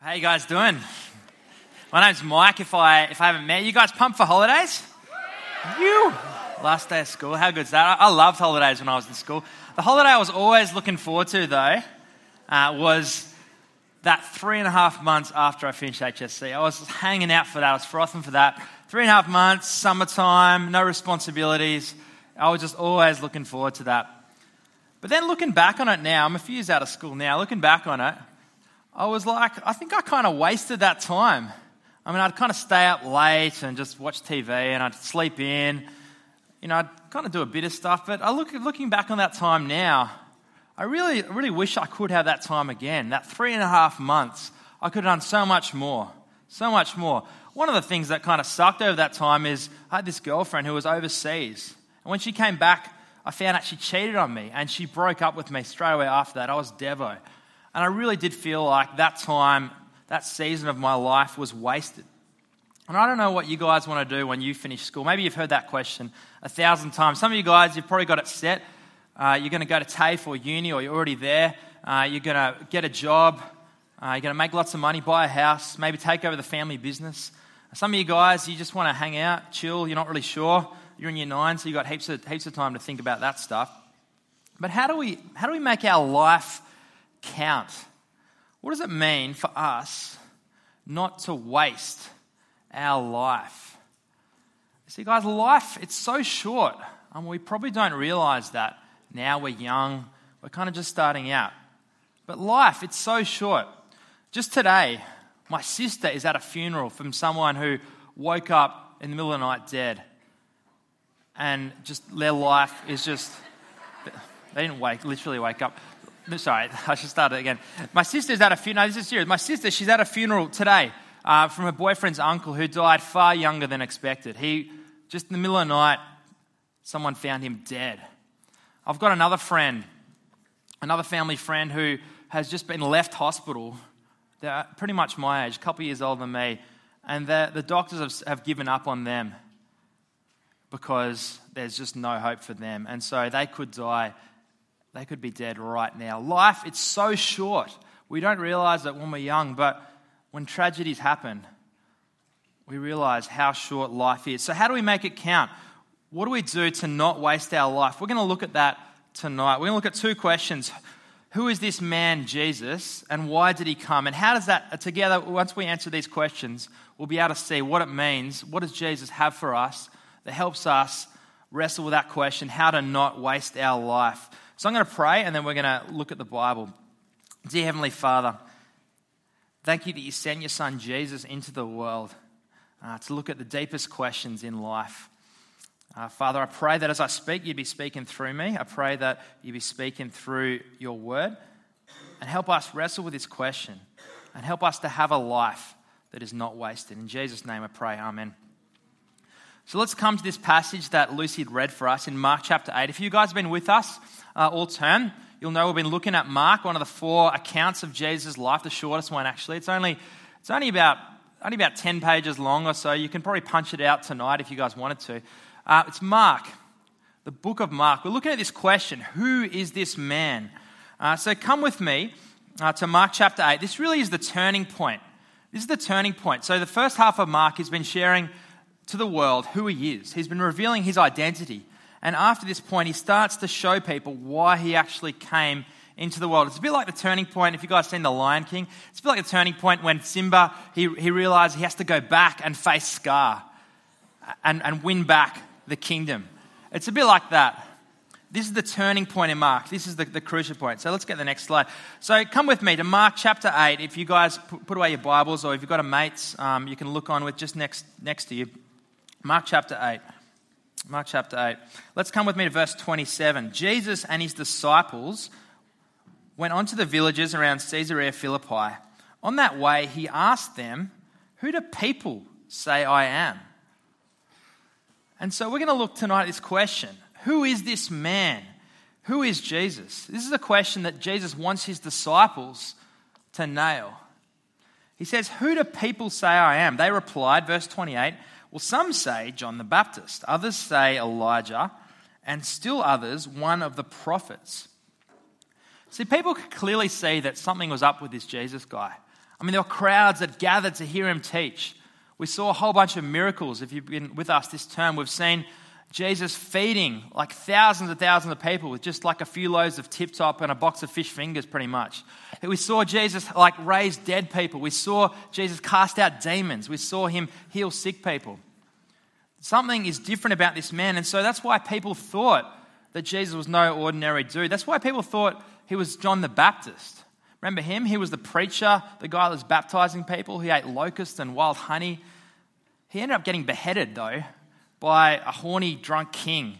How you guys doing? My name's Mike. If I if I haven't met you guys, pumped for holidays? You last day of school. How good's that? I, loved holidays when I was in school. The holiday I was always looking forward to though uh, was that three and a half months after I finished HSC. I was hanging out for that. I was frothing for that. Three and a half months, summertime, no responsibilities. I was just always looking forward to that. But then looking back on it now, I'm a few years out of school now. Looking back on it, I was like, I think I kind of wasted that time. I mean, I'd kind of stay up late and just watch TV and I'd sleep in. You know, I'd kind of do a bit of stuff, but I look, looking back on that time now, I really, really wish I could have that time again. That three and a half months, I could have done so much more. So much more. One of the things that kind of sucked over that time is I had this girlfriend who was overseas. And when she came back, I found out she cheated on me and she broke up with me straight away after that. I was Devo. And I really did feel like that time, that season of my life was wasted. And I don't know what you guys want to do when you finish school. Maybe you've heard that question a thousand times. Some of you guys, you've probably got it set. Uh, you're going to go to TAFE or uni, or you're already there. Uh, you're going to get a job. Uh, you're going to make lots of money, buy a house, maybe take over the family business. Some of you guys, you just want to hang out, chill. You're not really sure. You're in year nine, so you've got heaps of, heaps of time to think about that stuff. But how do we, how do we make our life count. What does it mean for us not to waste our life? See, guys, life, it's so short. and we probably don't realize that. Now we're young, we're kind of just starting out. But life, it's so short. Just today, my sister is at a funeral from someone who woke up in the middle of the night dead. And just their life is just, they didn't wake, literally wake up sorry, I should start it again. My sister's at a funeral. No, this is serious. My sister, she's at a funeral today uh, from her boyfriend's uncle who died far younger than expected. He, just in the middle of the night, someone found him dead. I've got another friend, another family friend who has just been left hospital. They're pretty much my age, a couple years older than me, and the doctors have, have given up on them because there's just no hope for them. And so they could die they could be dead right now. Life, it's so short. We don't realize that when we're young, but when tragedies happen, we realize how short life is. So, how do we make it count? What do we do to not waste our life? We're going to look at that tonight. We're going to look at two questions. Who is this man, Jesus, and why did he come? And how does that, together, once we answer these questions, we'll be able to see what it means. What does Jesus have for us that helps us wrestle with that question how to not waste our life? So I'm going to pray and then we're going to look at the Bible. Dear Heavenly Father, thank you that you sent your Son Jesus into the world uh, to look at the deepest questions in life. Uh, Father, I pray that as I speak, you'd be speaking through me. I pray that you'd be speaking through your word and help us wrestle with this question and help us to have a life that is not wasted. In Jesus' name I pray, Amen. So let's come to this passage that Lucy had read for us in Mark chapter 8. If you guys have been with us uh, all term, you'll know we've been looking at Mark, one of the four accounts of Jesus' life, the shortest one actually. It's only, it's only, about, only about 10 pages long or so. You can probably punch it out tonight if you guys wanted to. Uh, it's Mark, the book of Mark. We're looking at this question Who is this man? Uh, so come with me uh, to Mark chapter 8. This really is the turning point. This is the turning point. So the first half of Mark has been sharing to the world who he is. He's been revealing his identity. And after this point, he starts to show people why he actually came into the world. It's a bit like the turning point, if you guys seen The Lion King, it's a bit like the turning point when Simba, he, he realized he has to go back and face Scar and, and win back the kingdom. It's a bit like that. This is the turning point in Mark. This is the, the crucial point. So let's get the next slide. So come with me to Mark chapter 8. If you guys put away your Bibles or if you've got a mates, um, you can look on with just next, next to you. Mark chapter 8. Mark chapter 8. Let's come with me to verse 27. Jesus and his disciples went on to the villages around Caesarea Philippi. On that way, he asked them, Who do people say I am? And so we're going to look tonight at this question Who is this man? Who is Jesus? This is a question that Jesus wants his disciples to nail. He says, Who do people say I am? They replied, verse 28, well, some say John the Baptist, others say Elijah, and still others, one of the prophets. See, people could clearly see that something was up with this Jesus guy. I mean, there were crowds that gathered to hear him teach. We saw a whole bunch of miracles. If you've been with us this term, we've seen Jesus feeding like thousands and thousands of people with just like a few loaves of tip top and a box of fish fingers, pretty much. We saw Jesus like raise dead people. We saw Jesus cast out demons. We saw him heal sick people. Something is different about this man, and so that's why people thought that Jesus was no ordinary dude. That's why people thought he was John the Baptist. Remember him? He was the preacher, the guy that was baptizing people. He ate locusts and wild honey. He ended up getting beheaded, though, by a horny, drunk king.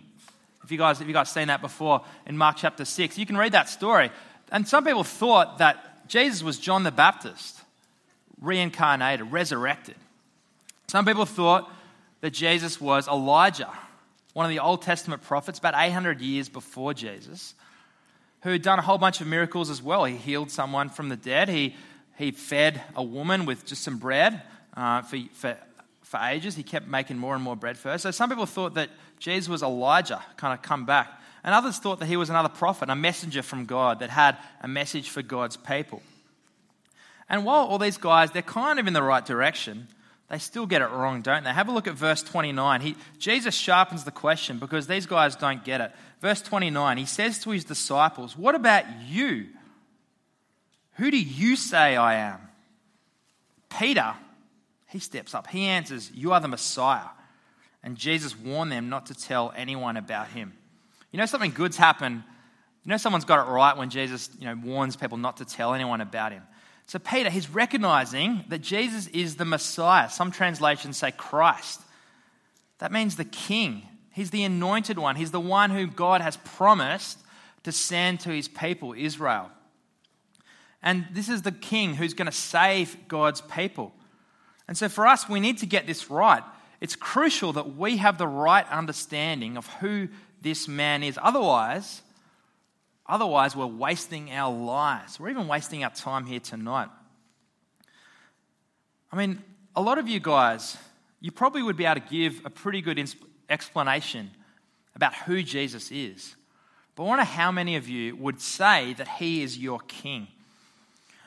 If you guys, if you guys seen that before in Mark chapter 6, you can read that story. And some people thought that Jesus was John the Baptist, reincarnated, resurrected. Some people thought that Jesus was Elijah, one of the Old Testament prophets, about 800 years before Jesus who had done a whole bunch of miracles as well. He healed someone from the dead. He, he fed a woman with just some bread uh, for, for, for ages. He kept making more and more bread for her. So some people thought that Jesus was Elijah, kind of come back. And others thought that he was another prophet, a messenger from God that had a message for God's people. And while all these guys, they're kind of in the right direction, they still get it wrong, don't they? Have a look at verse 29. He, Jesus sharpens the question because these guys don't get it. Verse 29, he says to his disciples, What about you? Who do you say I am? Peter, he steps up. He answers, You are the Messiah. And Jesus warned them not to tell anyone about him. You know, something good's happened. You know, someone's got it right when Jesus you know, warns people not to tell anyone about him. So, Peter, he's recognizing that Jesus is the Messiah. Some translations say Christ. That means the King. He's the anointed one. He's the one who God has promised to send to his people, Israel. And this is the King who's going to save God's people. And so, for us, we need to get this right. It's crucial that we have the right understanding of who this man is. Otherwise, Otherwise, we're wasting our lives. We're even wasting our time here tonight. I mean, a lot of you guys, you probably would be able to give a pretty good explanation about who Jesus is. But I wonder how many of you would say that he is your king.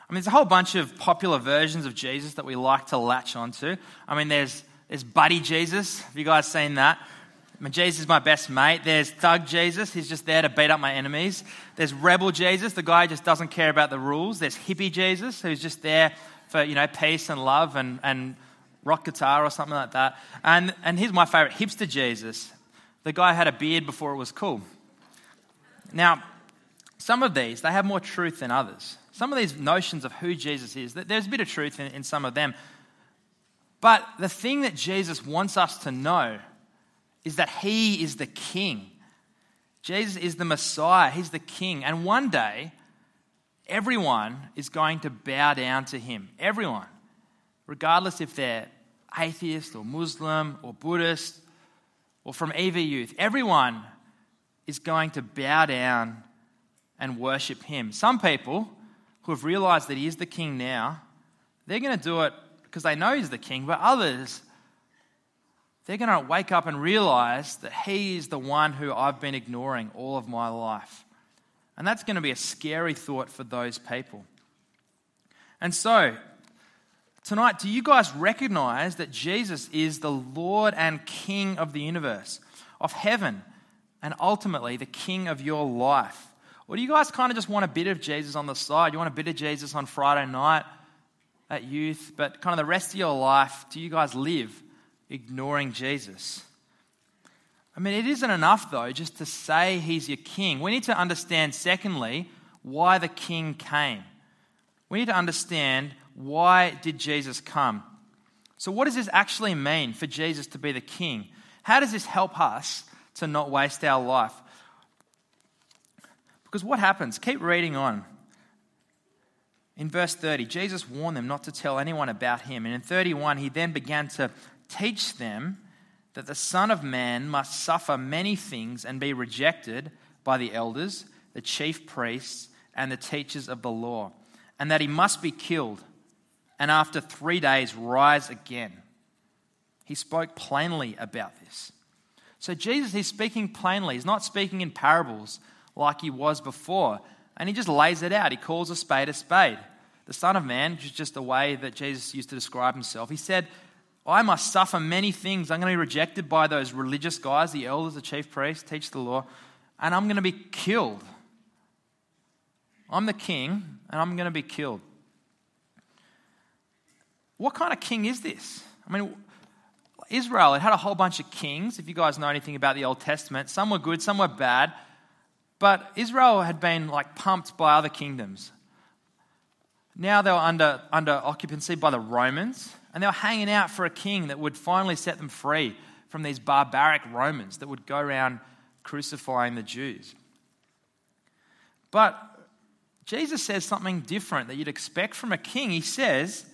I mean, there's a whole bunch of popular versions of Jesus that we like to latch onto. I mean, there's, there's Buddy Jesus. Have you guys seen that? Jesus is my best mate. There's Thug Jesus. He's just there to beat up my enemies. There's Rebel Jesus, the guy who just doesn't care about the rules. There's Hippie Jesus, who's just there for, you know, peace and love and, and rock guitar or something like that. And, and here's my favorite, Hipster Jesus. The guy had a beard before it was cool. Now, some of these, they have more truth than others. Some of these notions of who Jesus is, there's a bit of truth in, in some of them. But the thing that Jesus wants us to know is that he is the king. Jesus is the Messiah, he's the king. And one day, everyone is going to bow down to him. Everyone. Regardless if they're atheist or Muslim or Buddhist or from EV Youth, everyone is going to bow down and worship him. Some people who have realized that he is the king now, they're going to do it because they know he's the king, but others they're going to wake up and realize that He is the one who I've been ignoring all of my life. And that's going to be a scary thought for those people. And so, tonight, do you guys recognize that Jesus is the Lord and King of the universe, of heaven, and ultimately the King of your life? Or do you guys kind of just want a bit of Jesus on the side? You want a bit of Jesus on Friday night at youth, but kind of the rest of your life, do you guys live ignoring Jesus. I mean, it isn't enough, though, just to say he's your king. We need to understand, secondly, why the king came. We need to understand why did Jesus come? So, what does this actually mean for Jesus to be the king? How does this help us to not waste our life? Because what happens? Keep reading on. In verse 30, Jesus warned them not to tell anyone about him. And in 31, he then began to Teach them that the Son of Man must suffer many things and be rejected by the elders, the chief priests, and the teachers of the law, and that he must be killed, and after three days rise again. He spoke plainly about this. So, Jesus, he's speaking plainly. He's not speaking in parables like he was before. And he just lays it out. He calls a spade a spade. the Son of Man, which is just the way that Jesus used to describe himself, he said, I must suffer many things. I'm going to be rejected by those religious guys, the elders, the chief priests, teach the law, and I'm going to be killed. I'm the king, and I'm going to be killed. What kind of king is this? I mean, Israel, it had a whole bunch of kings. If you guys know anything about the Old Testament, some were good, some were bad. But Israel had been like pumped by other kingdoms. Now they were under, under occupancy by the Romans, and they were hanging out for a king that would finally set them free from these barbaric Romans that would go around crucifying the Jews. But Jesus says something different that you'd expect from a king. He says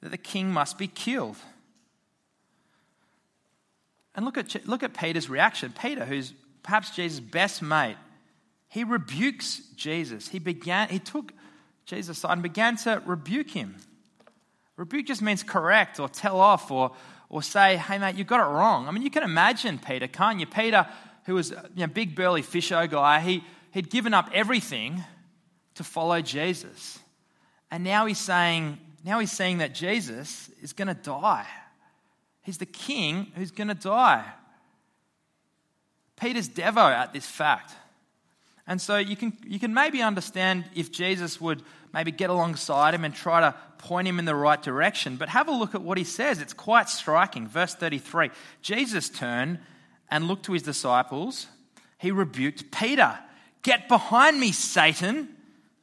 that the king must be killed. And look at, look at Peter's reaction. Peter, who's perhaps Jesus' best mate, he rebukes Jesus. He began, he took Jesus aside and began to rebuke him. Rebuke just means correct or tell off or, or say, hey, mate, you got it wrong. I mean, you can imagine Peter, can't you? Peter, who was a you know, big, burly fisher guy, he, he'd given up everything to follow Jesus. And now he's saying, now he's saying that Jesus is going to die. He's the king who's going to die. Peter's devo at this fact. And so you can, you can maybe understand if Jesus would maybe get alongside him and try to point him in the right direction. But have a look at what he says. It's quite striking. Verse 33 Jesus turned and looked to his disciples. He rebuked Peter. Get behind me, Satan,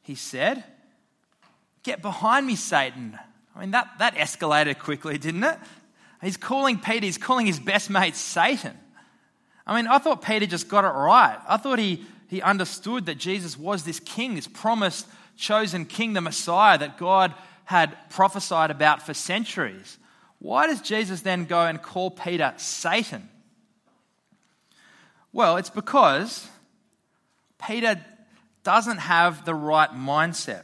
he said. Get behind me, Satan. I mean, that, that escalated quickly, didn't it? He's calling Peter, he's calling his best mate Satan. I mean, I thought Peter just got it right. I thought he, he understood that Jesus was this king, this promised chosen king, the Messiah that God had prophesied about for centuries. Why does Jesus then go and call Peter Satan? Well, it's because Peter doesn't have the right mindset.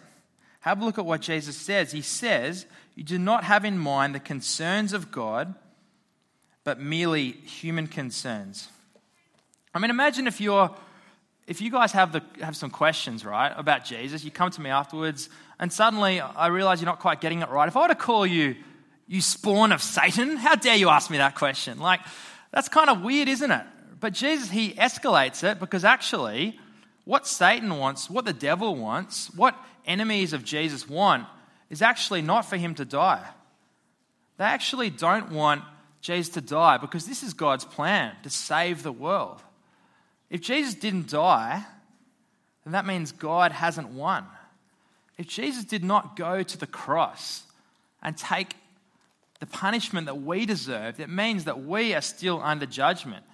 Have a look at what Jesus says. He says, You do not have in mind the concerns of God, but merely human concerns. I mean, imagine if you're if you guys have, the, have some questions, right, about Jesus, you come to me afterwards, and suddenly I realize you're not quite getting it right. If I were to call you, you spawn of Satan, how dare you ask me that question? Like, that's kind of weird, isn't it? But Jesus, he escalates it because actually, what Satan wants, what the devil wants, what enemies of Jesus want, is actually not for him to die. They actually don't want Jesus to die because this is God's plan to save the world. If Jesus didn't die, then that means God hasn't won. If Jesus did not go to the cross and take the punishment that we deserve, it means that we are still under judgment.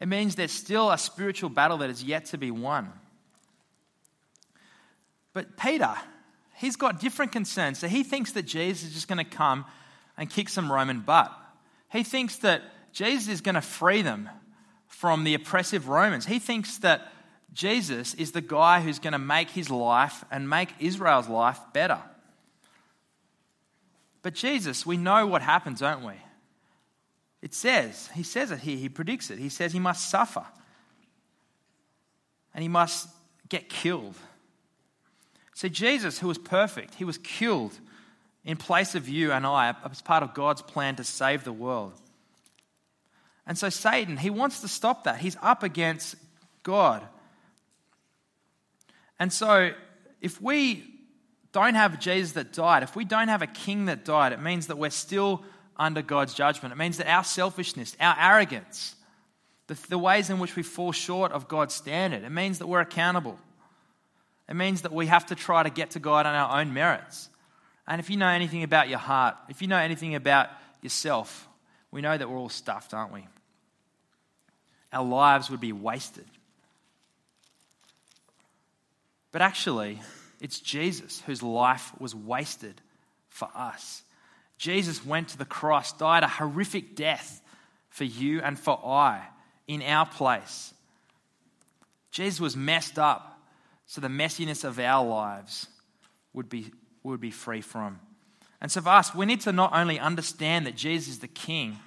It means there's still a spiritual battle that is yet to be won. But Peter, he's got different concerns. So he thinks that Jesus is just going to come and kick some Roman butt. He thinks that Jesus is going to free them from the oppressive Romans. He thinks that Jesus is the guy who's going to make his life and make Israel's life better. But Jesus, we know what happens, don't we? It says, he says it here, he predicts it. He says he must suffer and he must get killed. So, Jesus, who was perfect, he was killed in place of you and I as part of God's plan to save the world. And so Satan, he wants to stop that. He's up against God. And so if we don't have Jesus that died, if we don't have a king that died, it means that we're still under God's judgment. It means that our selfishness, our arrogance, the, the ways in which we fall short of God's standard, it means that we're accountable. It means that we have to try to get to God on our own merits. And if you know anything about your heart, if you know anything about yourself, we know that we're all stuffed, aren't we? Our lives would be wasted. But actually, it's Jesus whose life was wasted for us. Jesus went to the cross, died a horrific death for you and for I in our place. Jesus was messed up so the messiness of our lives would be, would be free from. And so for us, we need to not only understand that Jesus is the King,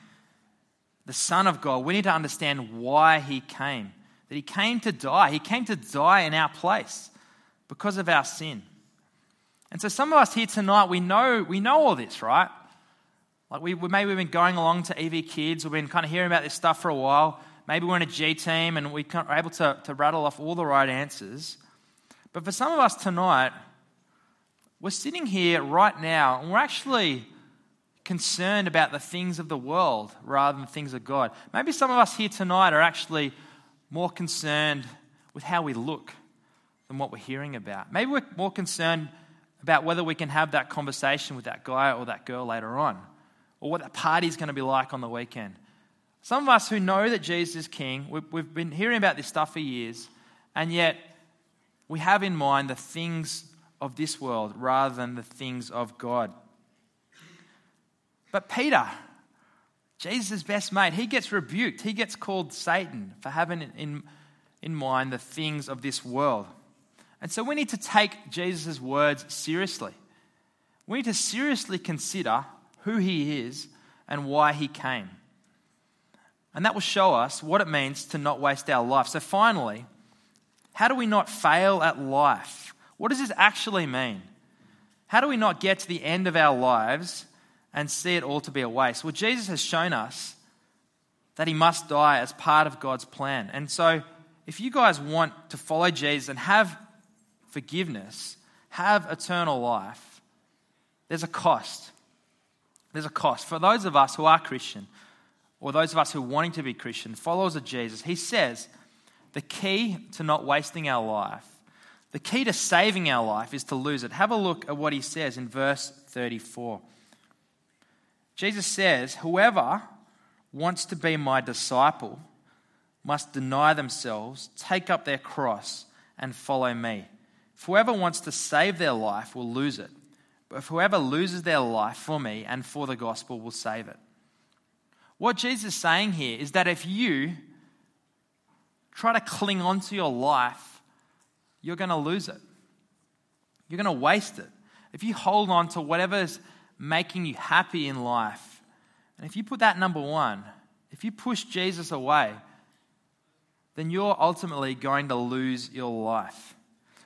the Son of God, we need to understand why he came. That he came to die. He came to die in our place because of our sin. And so some of us here tonight, we know, we know all this, right? Like we, maybe we've been going along to EV Kids, we've been kind of hearing about this stuff for a while. Maybe we're in a G team and we are able to, to rattle off all the right answers. But for some of us tonight, we're sitting here right now and we're actually concerned about the things of the world rather than things of God. Maybe some of us here tonight are actually more concerned with how we look than what we're hearing about. Maybe we're more concerned about whether we can have that conversation with that guy or that girl later on, or what that party's going to be like on the weekend. Some of us who know that Jesus is King, we've been hearing about this stuff for years, and yet we have in mind the things of this world rather than the things of God. But Peter, Jesus' best mate, he gets rebuked. He gets called Satan for having in, in mind the things of this world. And so we need to take Jesus' words seriously. We need to seriously consider who he is and why he came. And that will show us what it means to not waste our life. So, finally, how do we not fail at life? What does this actually mean? How do we not get to the end of our lives and see it all to be a waste? Well, Jesus has shown us that he must die as part of God's plan. And so, if you guys want to follow Jesus and have forgiveness, have eternal life, there's a cost. There's a cost. For those of us who are Christian, or those of us who are wanting to be Christian, followers of Jesus, he says the key to not wasting our life, the key to saving our life is to lose it. Have a look at what he says in verse 34. Jesus says, Whoever wants to be my disciple must deny themselves, take up their cross, and follow me. Whoever wants to save their life will lose it, but whoever loses their life for me and for the gospel will save it. What Jesus is saying here is that if you try to cling on to your life, you're going to lose it. You're going to waste it. If you hold on to whatever's making you happy in life, and if you put that number one, if you push Jesus away, then you're ultimately going to lose your life.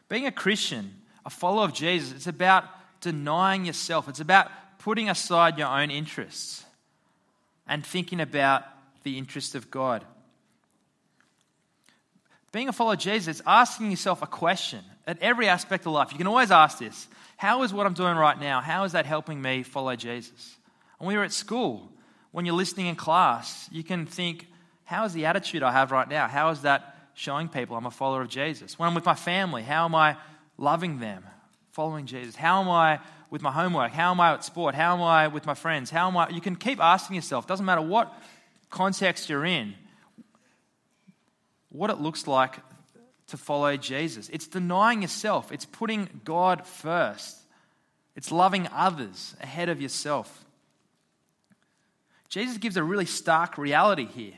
Being a Christian, a follower of Jesus, it's about denying yourself, it's about putting aside your own interests and thinking about the interest of God. Being a follower of Jesus, it's asking yourself a question at every aspect of life. You can always ask this How is what I'm doing right now, how is that helping me follow Jesus? When we were at school, when you're listening in class, you can think, How is the attitude I have right now? How is that showing people I'm a follower of Jesus? When I'm with my family, how am I loving them, following Jesus? How am I with my homework? How am I at sport? How am I with my friends? How am I? You can keep asking yourself, doesn't matter what context you're in, what it looks like to follow Jesus. It's denying yourself, it's putting God first, it's loving others ahead of yourself. Jesus gives a really stark reality here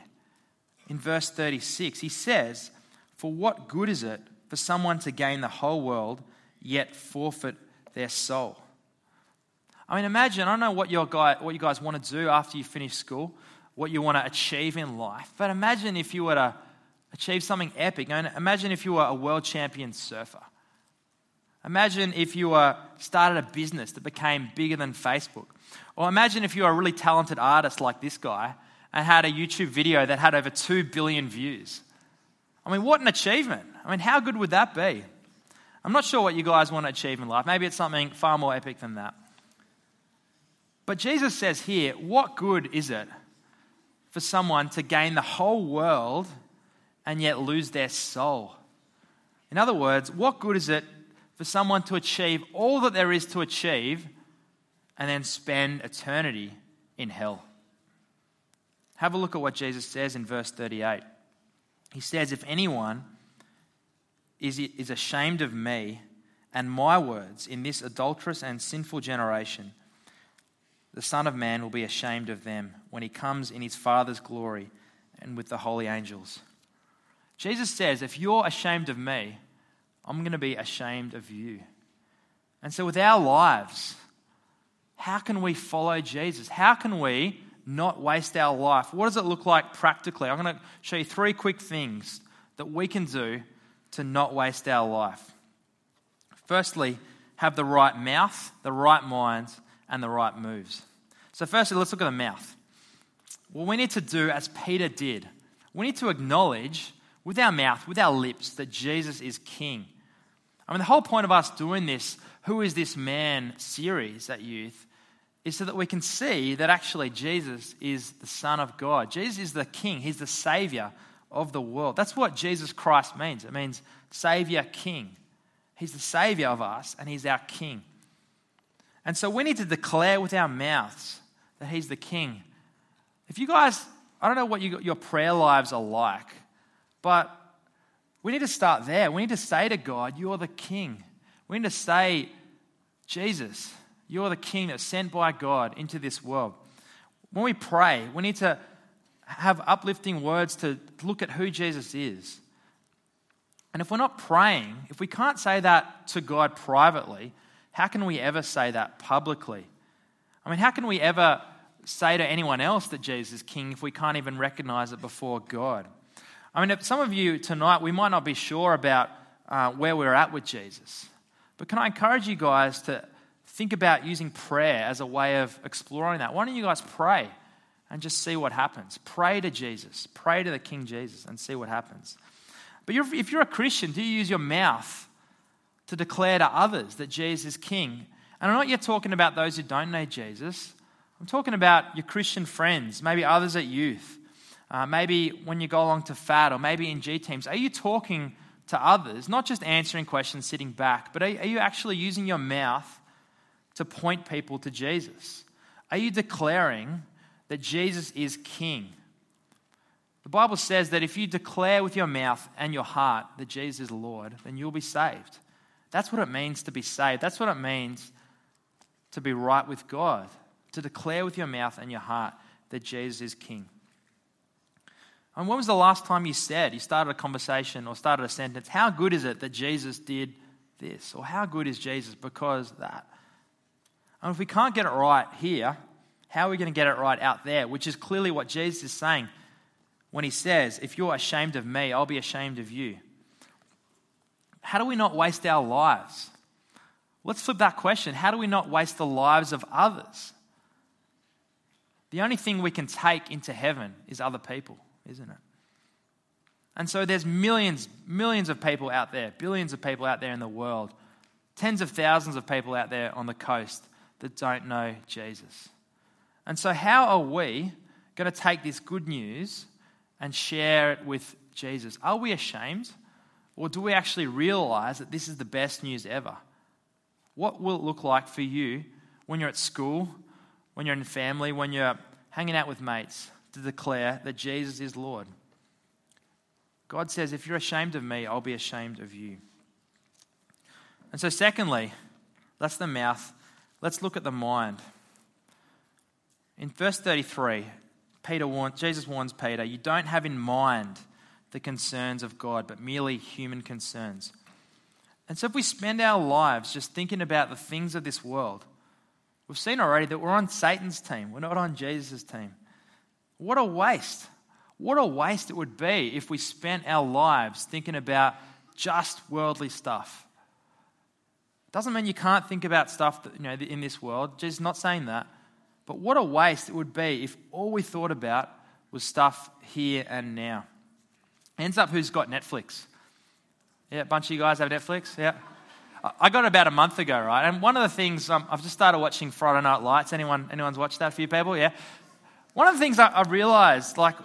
in verse 36. He says, For what good is it for someone to gain the whole world yet forfeit their soul? I mean, imagine, I don't know what, your guy, what you guys want to do after you finish school, what you want to achieve in life, but imagine if you were to achieve something epic. Imagine if you were a world champion surfer. Imagine if you were started a business that became bigger than Facebook. Or imagine if you were a really talented artist like this guy and had a YouTube video that had over 2 billion views. I mean, what an achievement. I mean, how good would that be? I'm not sure what you guys want to achieve in life. Maybe it's something far more epic than that. But Jesus says here, what good is it for someone to gain the whole world and yet lose their soul? In other words, what good is it for someone to achieve all that there is to achieve and then spend eternity in hell? Have a look at what Jesus says in verse 38. He says, If anyone is, is ashamed of me and my words in this adulterous and sinful generation, the Son of Man will be ashamed of them when he comes in his Father's glory and with the holy angels. Jesus says, If you're ashamed of me, I'm going to be ashamed of you. And so, with our lives, how can we follow Jesus? How can we not waste our life? What does it look like practically? I'm going to show you three quick things that we can do to not waste our life. Firstly, have the right mouth, the right mind, and the right moves. So, firstly, let's look at the mouth. What we need to do, as Peter did, we need to acknowledge with our mouth, with our lips, that Jesus is King. I mean, the whole point of us doing this, Who is This Man series at youth, is so that we can see that actually Jesus is the Son of God. Jesus is the King, He's the Savior of the world. That's what Jesus Christ means. It means Savior, King. He's the Savior of us, and He's our King. And so we need to declare with our mouths that He's the King. If you guys, I don't know what you, your prayer lives are like, but we need to start there. We need to say to God, You're the King. We need to say, Jesus, you're the King that's sent by God into this world. When we pray, we need to have uplifting words to look at who Jesus is. And if we're not praying, if we can't say that to God privately, how can we ever say that publicly? I mean, how can we ever say to anyone else that Jesus is king if we can't even recognize it before God? I mean, some of you tonight, we might not be sure about uh, where we're at with Jesus. But can I encourage you guys to think about using prayer as a way of exploring that? Why don't you guys pray and just see what happens? Pray to Jesus, pray to the King Jesus, and see what happens. But if you're a Christian, do you use your mouth to declare to others that Jesus is King? And I'm not yet talking about those who don't know Jesus. I'm talking about your Christian friends, maybe others at youth, uh, maybe when you go along to FAD or maybe in G teams. Are you talking to others, not just answering questions sitting back, but are, are you actually using your mouth to point people to Jesus? Are you declaring that Jesus is King? The Bible says that if you declare with your mouth and your heart that Jesus is Lord, then you'll be saved. That's what it means to be saved. That's what it means to be right with God, to declare with your mouth and your heart that Jesus is King. And when was the last time you said, you started a conversation or started a sentence, how good is it that Jesus did this? Or how good is Jesus because that? And if we can't get it right here, how are we going to get it right out there? Which is clearly what Jesus is saying when he says, If you're ashamed of me, I'll be ashamed of you. How do we not waste our lives? Let's flip that question. How do we not waste the lives of others? The only thing we can take into heaven is other people, isn't it? And so there's millions, millions of people out there, billions of people out there in the world, tens of thousands of people out there on the coast that don't know Jesus. And so, how are we going to take this good news and share it with Jesus. Are we ashamed? Or do we actually realize that this is the best news ever? What will it look like for you when you're at school, when you're in family, when you're hanging out with mates to declare that Jesus is Lord? God says, if you're ashamed of me, I'll be ashamed of you. And so, secondly, that's the mouth. Let's look at the mind. In verse 33, Peter warns, Jesus warns Peter, you don't have in mind the concerns of God, but merely human concerns. And so if we spend our lives just thinking about the things of this world, we've seen already that we're on Satan's team, we're not on Jesus' team. What a waste. What a waste it would be if we spent our lives thinking about just worldly stuff. Doesn't mean you can't think about stuff that, you know, in this world. Jesus not saying that. But what a waste it would be if all we thought about was stuff here and now. Ends up who's got Netflix? Yeah, a bunch of you guys have Netflix? Yeah. I got it about a month ago, right? And one of the things um, I've just started watching Friday Night Lights. Anyone, anyone's watched that? A few people, yeah. One of the things I, I realized, like,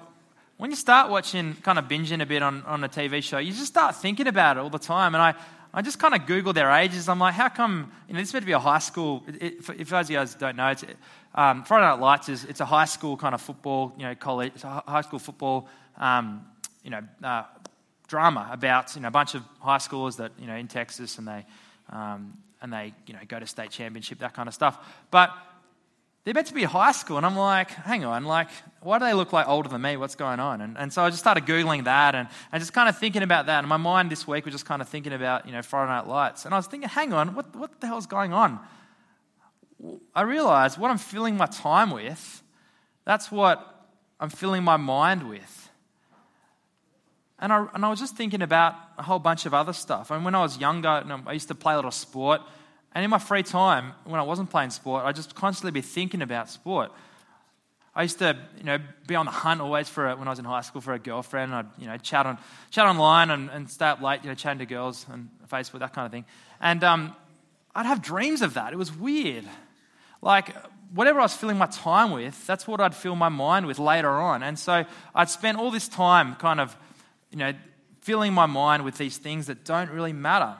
when you start watching, kind of binging a bit on, on a TV show, you just start thinking about it all the time. And I, I just kind of Googled their ages. I'm like, how come, you know, this is meant to be a high school, it, if those of you guys don't know, it's, um, Friday Night Lights is, it's a high school kind of football, you know, college, it's a high school football, um, you know, uh, drama about, you know, a bunch of high schoolers that, you know, in Texas and they, um, and they, you know, go to state championship, that kind of stuff. But they're meant to be high school. And I'm like, hang on, like, why do they look like older than me? What's going on? And, and so I just started Googling that and, and just kind of thinking about that. And my mind this week was just kind of thinking about, you know, Friday Night Lights. And I was thinking, hang on, what, what the hell's going on? I realized what I'm filling my time with, that's what I'm filling my mind with. And I, and I was just thinking about a whole bunch of other stuff. And when I was younger, I used to play a of sport And in my free time, when I wasn't playing sport, I'd just constantly be thinking about sport. I used to, you know, be on the hunt always for a, when I was in high school for a girlfriend. I'd, you know, chat on chat online and, and stay up late, you know, chatting to girls and Facebook, that kind of thing. And um, I'd have dreams of that. It was weird. Like whatever I was filling my time with, that's what I'd fill my mind with later on. And so I'd spend all this time kind of, you know, filling my mind with these things that don't really matter.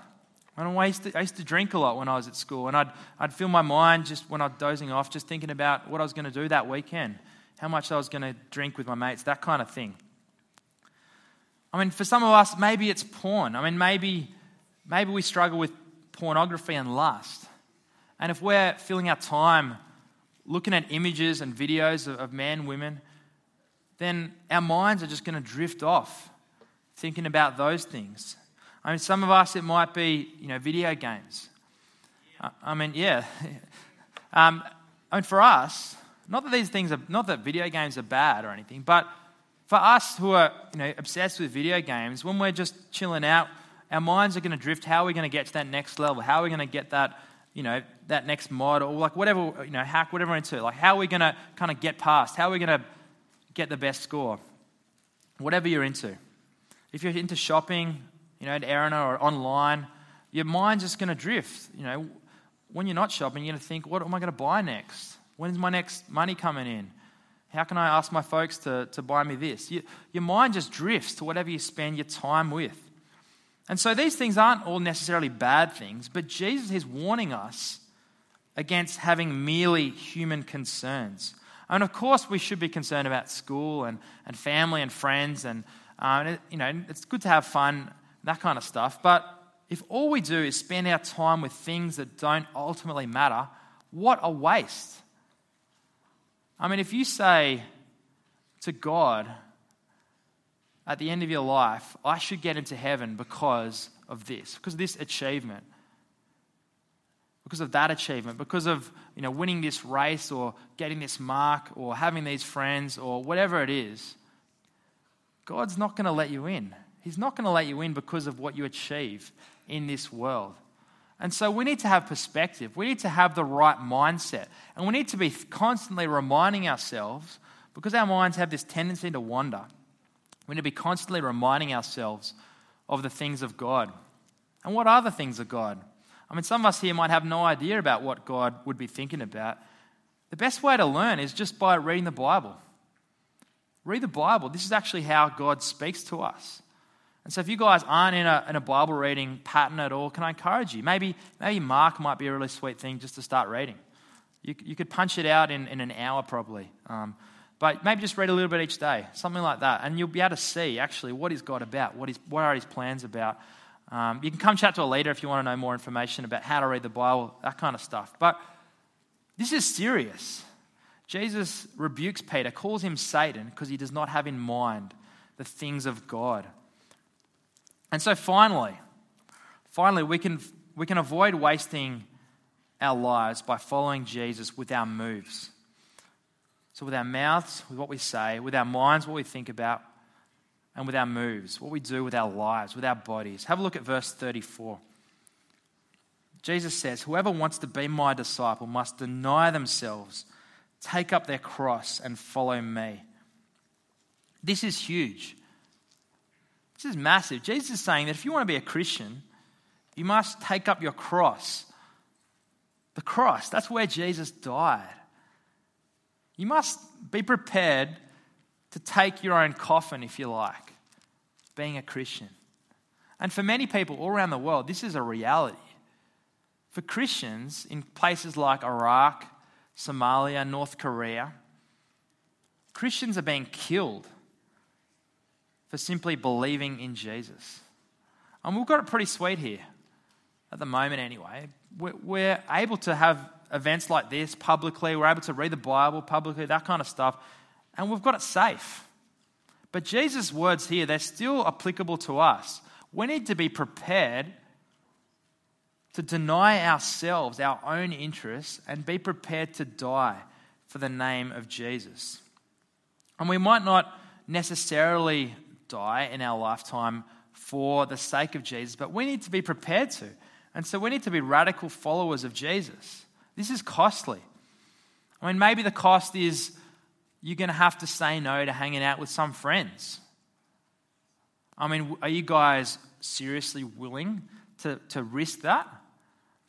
And I used, to, I used to drink a lot when I was at school, and I'd, I'd fill my mind just when I was dozing off, just thinking about what I was going to do that weekend, how much I was going to drink with my mates, that kind of thing. I mean, for some of us, maybe it's porn. I mean, maybe, maybe we struggle with pornography and lust. And if we're filling our time looking at images and videos of, of men, women, then our minds are just going to drift off thinking about those things. I mean, some of us, it might be, you know, video games. I, I mean, yeah. um, I mean, for us, not that these things are, not that video games are bad or anything, but for us who are, you know, obsessed with video games, when we're just chilling out, our minds are going to drift. How are we going to get to that next level? How are we going to get that, you know, that next mod or like whatever, you know, hack, whatever into? Like, how are we going to kind of get past? How are we going to get the best score? Whatever you're into. If you're into shopping, you know, at Erina or online, your mind's just going to drift. You know, when you're not shopping, you're going to think, what am I going to buy next? When's my next money coming in? How can I ask my folks to, to buy me this? You, your mind just drifts to whatever you spend your time with. And so these things aren't all necessarily bad things, but Jesus is warning us against having merely human concerns. And of course, we should be concerned about school and, and family and friends, and uh, you know, it's good to have fun that kind of stuff. But if all we do is spend our time with things that don't ultimately matter, what a waste. I mean, if you say to God at the end of your life, I should get into heaven because of this, because of this achievement, because of that achievement, because of you know, winning this race or getting this mark or having these friends or whatever it is, God's not going to let you in. He's not going to let you in because of what you achieve in this world. And so we need to have perspective. We need to have the right mindset. And we need to be constantly reminding ourselves, because our minds have this tendency to wander, we need to be constantly reminding ourselves of the things of God. And what are the things of God? I mean, some of us here might have no idea about what God would be thinking about. The best way to learn is just by reading the Bible. Read the Bible. This is actually how God speaks to us. And so, if you guys aren't in a, in a Bible reading pattern at all, can I encourage you? Maybe, maybe Mark might be a really sweet thing just to start reading. You, you could punch it out in, in an hour probably. Um, but maybe just read a little bit each day, something like that. And you'll be able to see actually what is God about, what, is, what are his plans about. Um, you can come chat to a leader if you want to know more information about how to read the Bible, that kind of stuff. But this is serious. Jesus rebukes Peter, calls him Satan because he does not have in mind the things of God. And so finally, finally, we can, we can avoid wasting our lives by following Jesus with our moves. So, with our mouths, with what we say, with our minds, what we think about, and with our moves, what we do with our lives, with our bodies. Have a look at verse 34. Jesus says, Whoever wants to be my disciple must deny themselves, take up their cross, and follow me. This is huge. This is massive. Jesus is saying that if you want to be a Christian, you must take up your cross. The cross, that's where Jesus died. You must be prepared to take your own coffin, if you like, being a Christian. And for many people all around the world, this is a reality. For Christians in places like Iraq, Somalia, North Korea, Christians are being killed for simply believing in Jesus. And we've got it pretty sweet here at the moment, anyway. We're able to have events like this publicly, we're able to read the Bible publicly, that kind of stuff, and we've got it safe. But Jesus' words here, they're still applicable to us. We need to be prepared to deny ourselves, our own interests, and be prepared to die for the name of Jesus. And we might not necessarily die in our lifetime for the sake of Jesus, but we need to be prepared to. And so we need to be radical followers of Jesus. This is costly. I mean, maybe the cost is you're going to have to say no to hanging out with some friends. I mean, are you guys seriously willing to, to risk that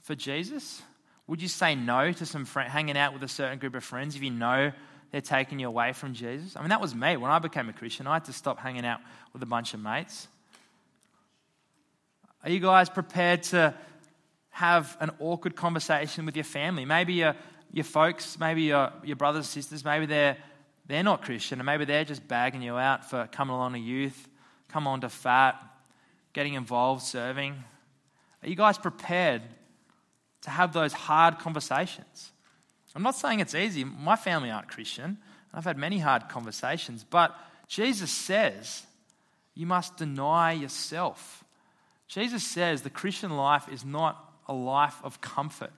for Jesus? Would you say no to some friend, hanging out with a certain group of friends if you know they're taking you away from Jesus? I mean, that was me. When I became a Christian, I had to stop hanging out with a bunch of mates. Are you guys prepared to have an awkward conversation with your family? Maybe your, your folks, maybe your, your brothers sisters, maybe they're, they're not Christian, and maybe they're just bagging you out for coming along to youth, come on to fat, getting involved, serving. Are you guys prepared to have those hard conversations? I'm not saying it's easy. My family aren't Christian. I've had many hard conversations, but Jesus says you must deny yourself. Jesus says the Christian life is not a life of comfort.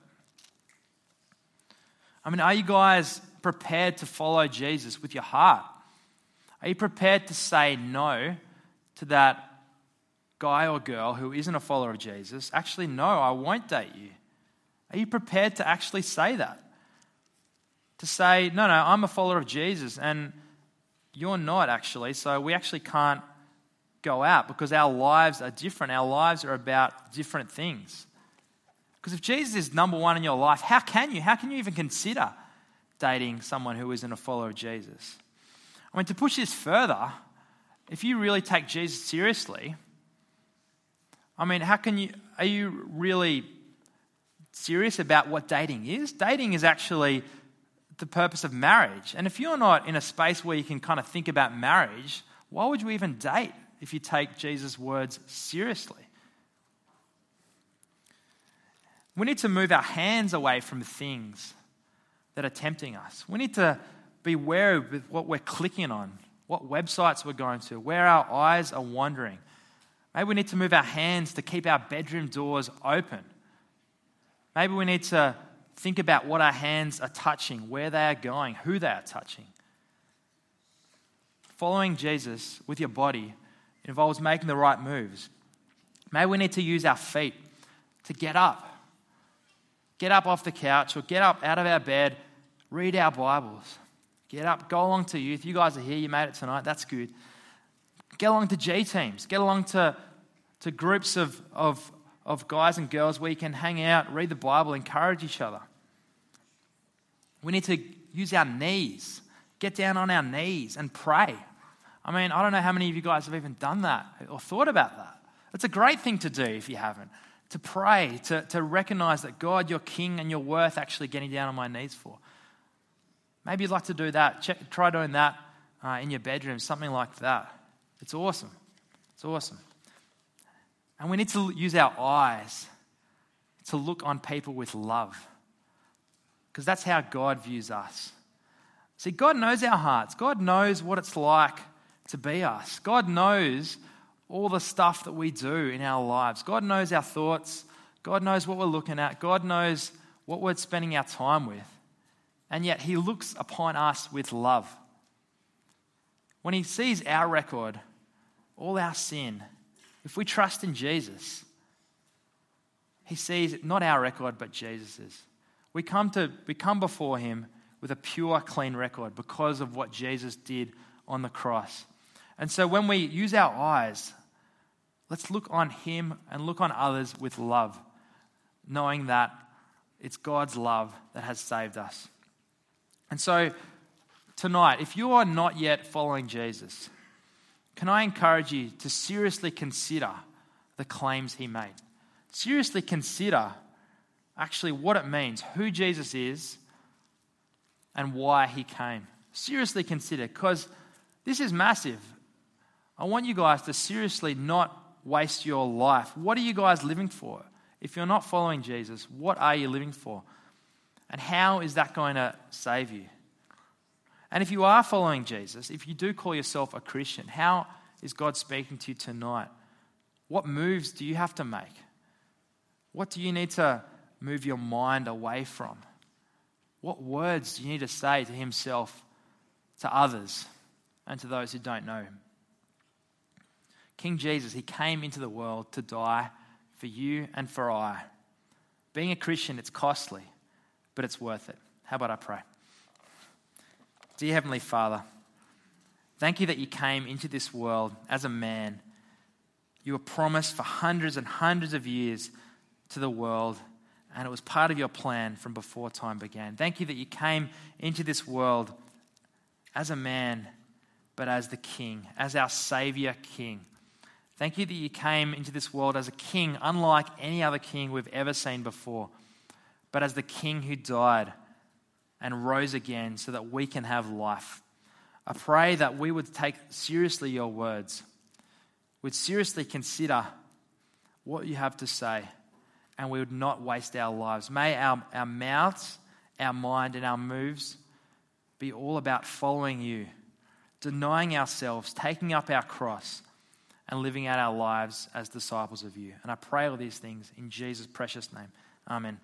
I mean, are you guys prepared to follow Jesus with your heart? Are you prepared to say no to that guy or girl who isn't a follower of Jesus? Actually, no, I won't date you. Are you prepared to actually say that? To say, no, no, I'm a follower of Jesus and you're not actually, so we actually can't go out because our lives are different. Our lives are about different things. Because if Jesus is number one in your life, how can you? How can you even consider dating someone who isn't a follower of Jesus? I mean, to push this further, if you really take Jesus seriously, I mean, how can you, are you really serious about what dating is? Dating is actually the purpose of marriage. And if you're not in a space where you can kind of think about marriage, why would you even date if you take Jesus' words seriously? We need to move our hands away from things that are tempting us. We need to be wary with what we're clicking on, what websites we're going to, where our eyes are wandering. Maybe we need to move our hands to keep our bedroom doors open. Maybe we need to think about what our hands are touching, where they are going, who they are touching. Following Jesus with your body involves making the right moves. Maybe we need to use our feet to get up Get up off the couch or get up out of our bed, read our Bibles. Get up, go along to youth. You guys are here, you made it tonight, that's good. Get along to G teams, get along to, to groups of, of, of guys and girls where you can hang out, read the Bible, encourage each other. We need to use our knees, get down on our knees and pray. I mean, I don't know how many of you guys have even done that or thought about that. It's a great thing to do if you haven't to pray, to, to recognize that God, you're king and you're worth actually getting down on my knees for. Maybe you'd like to do that. Check, try doing that uh, in your bedroom, something like that. It's awesome. It's awesome. And we need to use our eyes to look on people with love because that's how God views us. See, God knows our hearts, God knows what it's like to be us. God knows all the stuff that we do in our lives. God knows our thoughts. God knows what we're looking at. God knows what we're spending our time with. And yet, He looks upon us with love. When He sees our record, all our sin, if we trust in Jesus, He sees not our record, but Jesus's. We come, to, we come before Him with a pure, clean record because of what Jesus did on the cross. And so when we use our eyes, let's look on Him and look on others with love, knowing that it's God's love that has saved us. And so tonight, if you are not yet following Jesus, can I encourage you to seriously consider the claims He made? Seriously consider actually what it means, who Jesus is, and why He came. Seriously consider, because this is massive. I want you guys to seriously not waste your life. What are you guys living for? If you're not following Jesus, what are you living for? And how is that going to save you? And if you are following Jesus, if you do call yourself a Christian, how is God speaking to you tonight? What moves do you have to make? What do you need to move your mind away from? What words do you need to say to Himself, to others, and to those who don't know Him? King Jesus, he came into the world to die for you and for I. Being a Christian, it's costly, but it's worth it. How about I pray? Dear Heavenly Father, thank you that you came into this world as a man. You were promised for hundreds and hundreds of years to the world, and it was part of your plan from before time began. Thank you that you came into this world as a man, but as the King, as our Savior King. Thank you that you came into this world as a king, unlike any other king we've ever seen before, but as the king who died and rose again so that we can have life. I pray that we would take seriously your words, would seriously consider what you have to say, and we would not waste our lives. May our, our mouths, our mind, and our moves be all about following you, denying ourselves, taking up our cross, and living out our lives as disciples of you. And I pray all these things in Jesus' precious name. Amen.